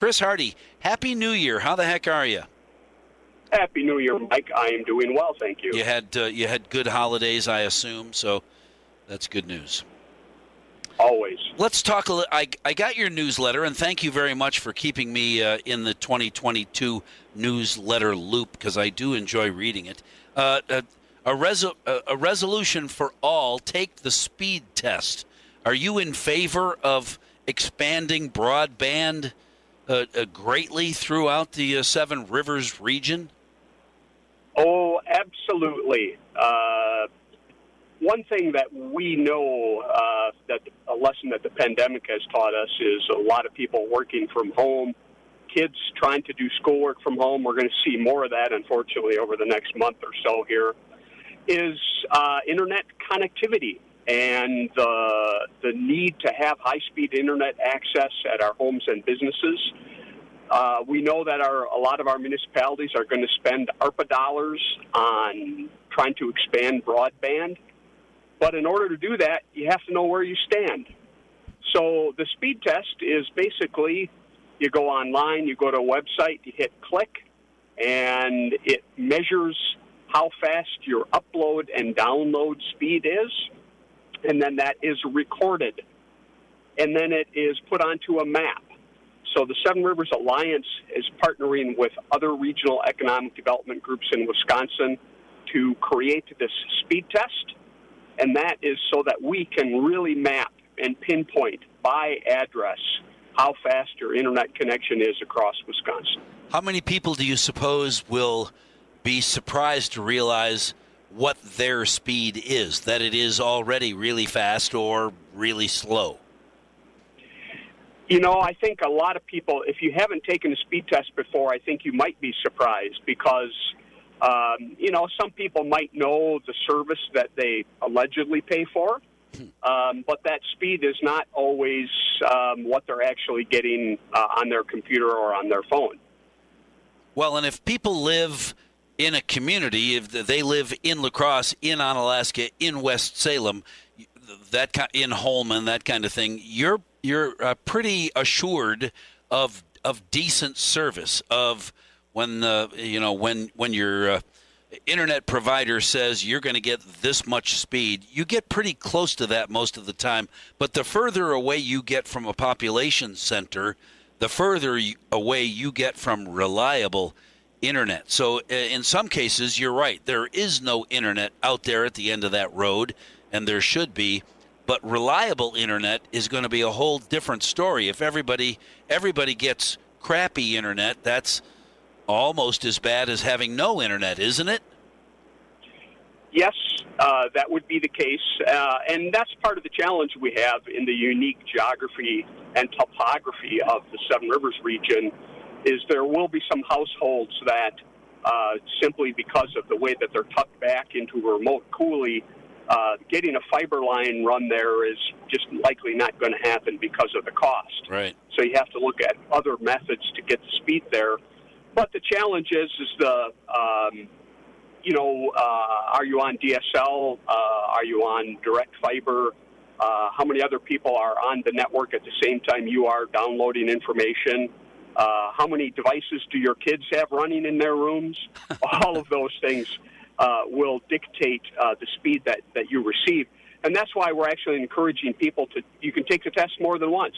Chris Hardie, Happy New Year. How the heck are you? Happy New Year, Mike. I am doing well, thank you. You had uh, you had good holidays, I assume. So that's good news. Always. Let's talk a little. I, I got your newsletter, and thank you very much for keeping me uh, in the 2022 newsletter loop because I do enjoy reading it. Uh, a, a, resol- a resolution for all take the speed test. Are you in favor of expanding broadband uh, uh greatly throughout the uh, Seven Rivers region? Oh, absolutely. Uh, one thing that we know that a lesson that the pandemic has taught us is a lot of people working from home, kids trying to do schoolwork from home. We're going to see more of that, unfortunately, over the next month or so here. Is uh, internet connectivity and the the need to have high speed internet access at our homes and businesses. Uh, we know that our a lot of our municipalities are going to spend ARPA dollars on trying to expand broadband but in order to do that, you have to know where you stand. So the speed test is basically you go online, you go to a website, you hit click, and it measures how fast your upload and download speed is, and then that is recorded. And then it is put onto a map. So the Seven Rivers Alliance is partnering with other regional economic development groups in Wisconsin to create this speed test and that is so that we can really map and pinpoint by address how fast your internet connection is across Wisconsin. How many people do you suppose will be surprised to realize what their speed is, that it is already really fast or really slow? You know, I think a lot of people, if you haven't taken a speed test before, I think you might be surprised because um, you know, some people might know the service that they allegedly pay for, um, but that speed is not always um, what they're actually getting uh, on their computer or on their phone. Well, and if people live in a community, if they live in La Crosse, in Onalaska, in West Salem, that kind, in Holmen, that kind of thing, you're you're uh, pretty assured of of decent service of when the you know when when your uh, internet provider says you're going to get this much speed, you get pretty close to that most of the time. But the further away you get from a population center, the further away you get from reliable internet. So uh, in some cases, you're right. There is no internet out there at the end of that road, and there should be. But reliable internet is going to be a whole different story. If everybody everybody gets crappy internet, that's almost as bad as having no internet, isn't it? Yes, uh, that would be the case. Uh, and that's part of the challenge we have in the unique geography and topography of the Seven Rivers region is there will be some households that uh, simply because of the way that they're tucked back into a remote coulee, uh, getting a fiber line run there is just likely not going to happen because of the cost. Right. So you have to look at other methods to get the speed there. But the challenge is, is the, um, you know, uh, are you on DSL? Uh, are you on direct fiber? Uh, how many other people are on the network at the same time you are downloading information? Uh, how many devices do your kids have running in their rooms? All of those things uh, will dictate uh, the speed that, that you receive. And that's why we're actually encouraging people to, you can take the test more than once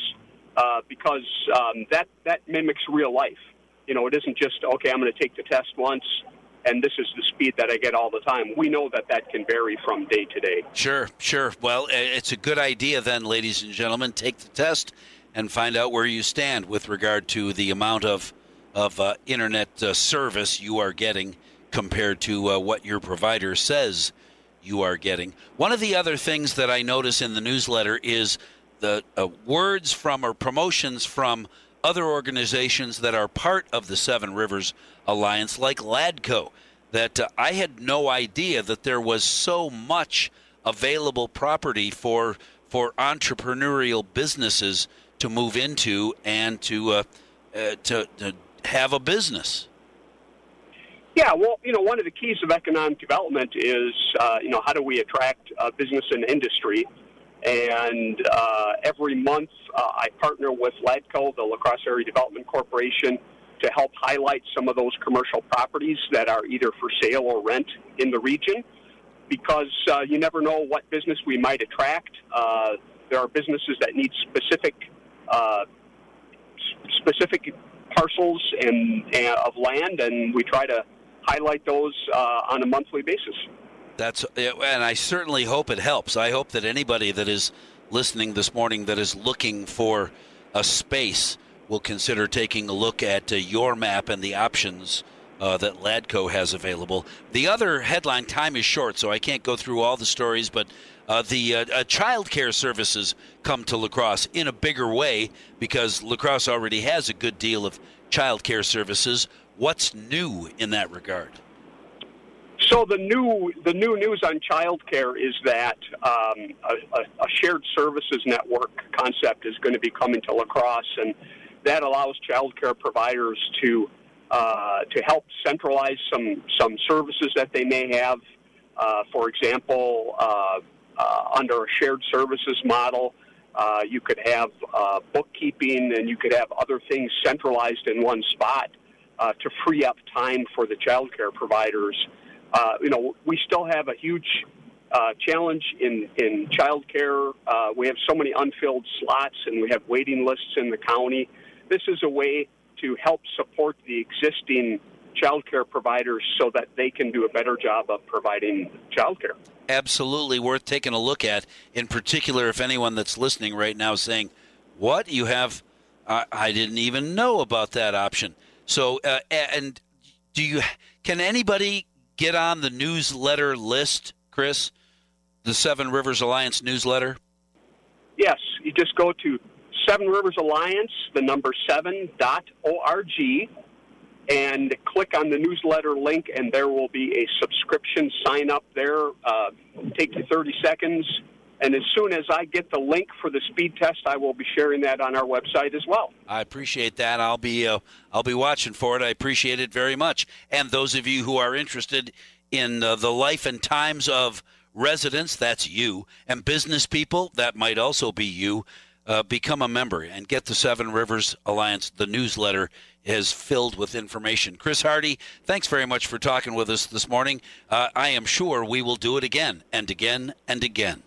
uh, because um, that, that mimics real life. You know, it isn't just, okay, I'm going to take the test once and this is the speed that I get all the time. We know that that can vary from day to day. Sure, sure. Well, it's a good idea then, ladies and gentlemen. Take the test and find out where you stand with regard to the amount of of uh, internet uh, service you are getting compared to uh, what your provider says you are getting. One of the other things that I notice in the newsletter is the uh, words from or promotions from other organizations that are part of the Seven Rivers Alliance, like LADCO, that uh, I had no idea that there was so much available property for for entrepreneurial businesses to move into and to uh, uh, to, to have a business. Yeah, well, you know, one of the keys of economic development is, uh, you know, how do we attract uh, business and industry? And uh, every month, uh, I partner with LADCO, the La Crosse Area Development Corporation, to help highlight some of those commercial properties that are either for sale or rent in the region because uh, you never know what business we might attract. Uh, there are businesses that need specific uh, specific parcels and, and, of land, and we try to highlight those uh, on a monthly basis. That's and I certainly hope it helps. I hope that anybody that is listening this morning that is looking for a space will consider taking a look at uh, your map and the options uh, that Ladco has available. The other headline time is short, so I can't go through all the stories, but uh, the uh, uh, child care services come to La Crosse in a bigger way because La Crosse already has a good deal of child care services. What's new in that regard? So the new the new news on childcare is that um, a, a, shared services network concept is going to be coming to La Crosse, and that allows childcare providers to uh, to help centralize some some services that they may have. Uh, for example, uh, uh under a shared services model, uh, you could have uh, bookkeeping and you could have other things centralized in one spot to free up time for the childcare providers. you know, we still have a huge challenge in in childcare. we have so many unfilled slots, and we have waiting lists in the county. This is a way to help support the existing child care providers so that they can do a better job of providing child care. Absolutely worth taking a look at. In particular, if anyone that's listening right now is saying, What? You have, uh, I didn't even know about that option. So, uh, and do you, can anybody get on the newsletter list, Chris? The Seven Rivers Alliance newsletter? Yes. You just go to Seven Rivers Alliance, the number seven dot org, and click on the newsletter link, and there will be a subscription sign up there. Uh, take you 30 seconds. And as soon as I get the link for the speed test, I will be sharing that on our website as well. I appreciate that. I'll be uh, I'll be watching for it. I appreciate it very much. And those of you who are interested in uh, the life and times of residents, that's you, and business people, that might also be you uh, become a member and get the Seven Rivers Alliance. The newsletter is filled with information. Chris Hardie, thanks very much for talking with us this morning. Uh, I am sure we will do it again and again and again.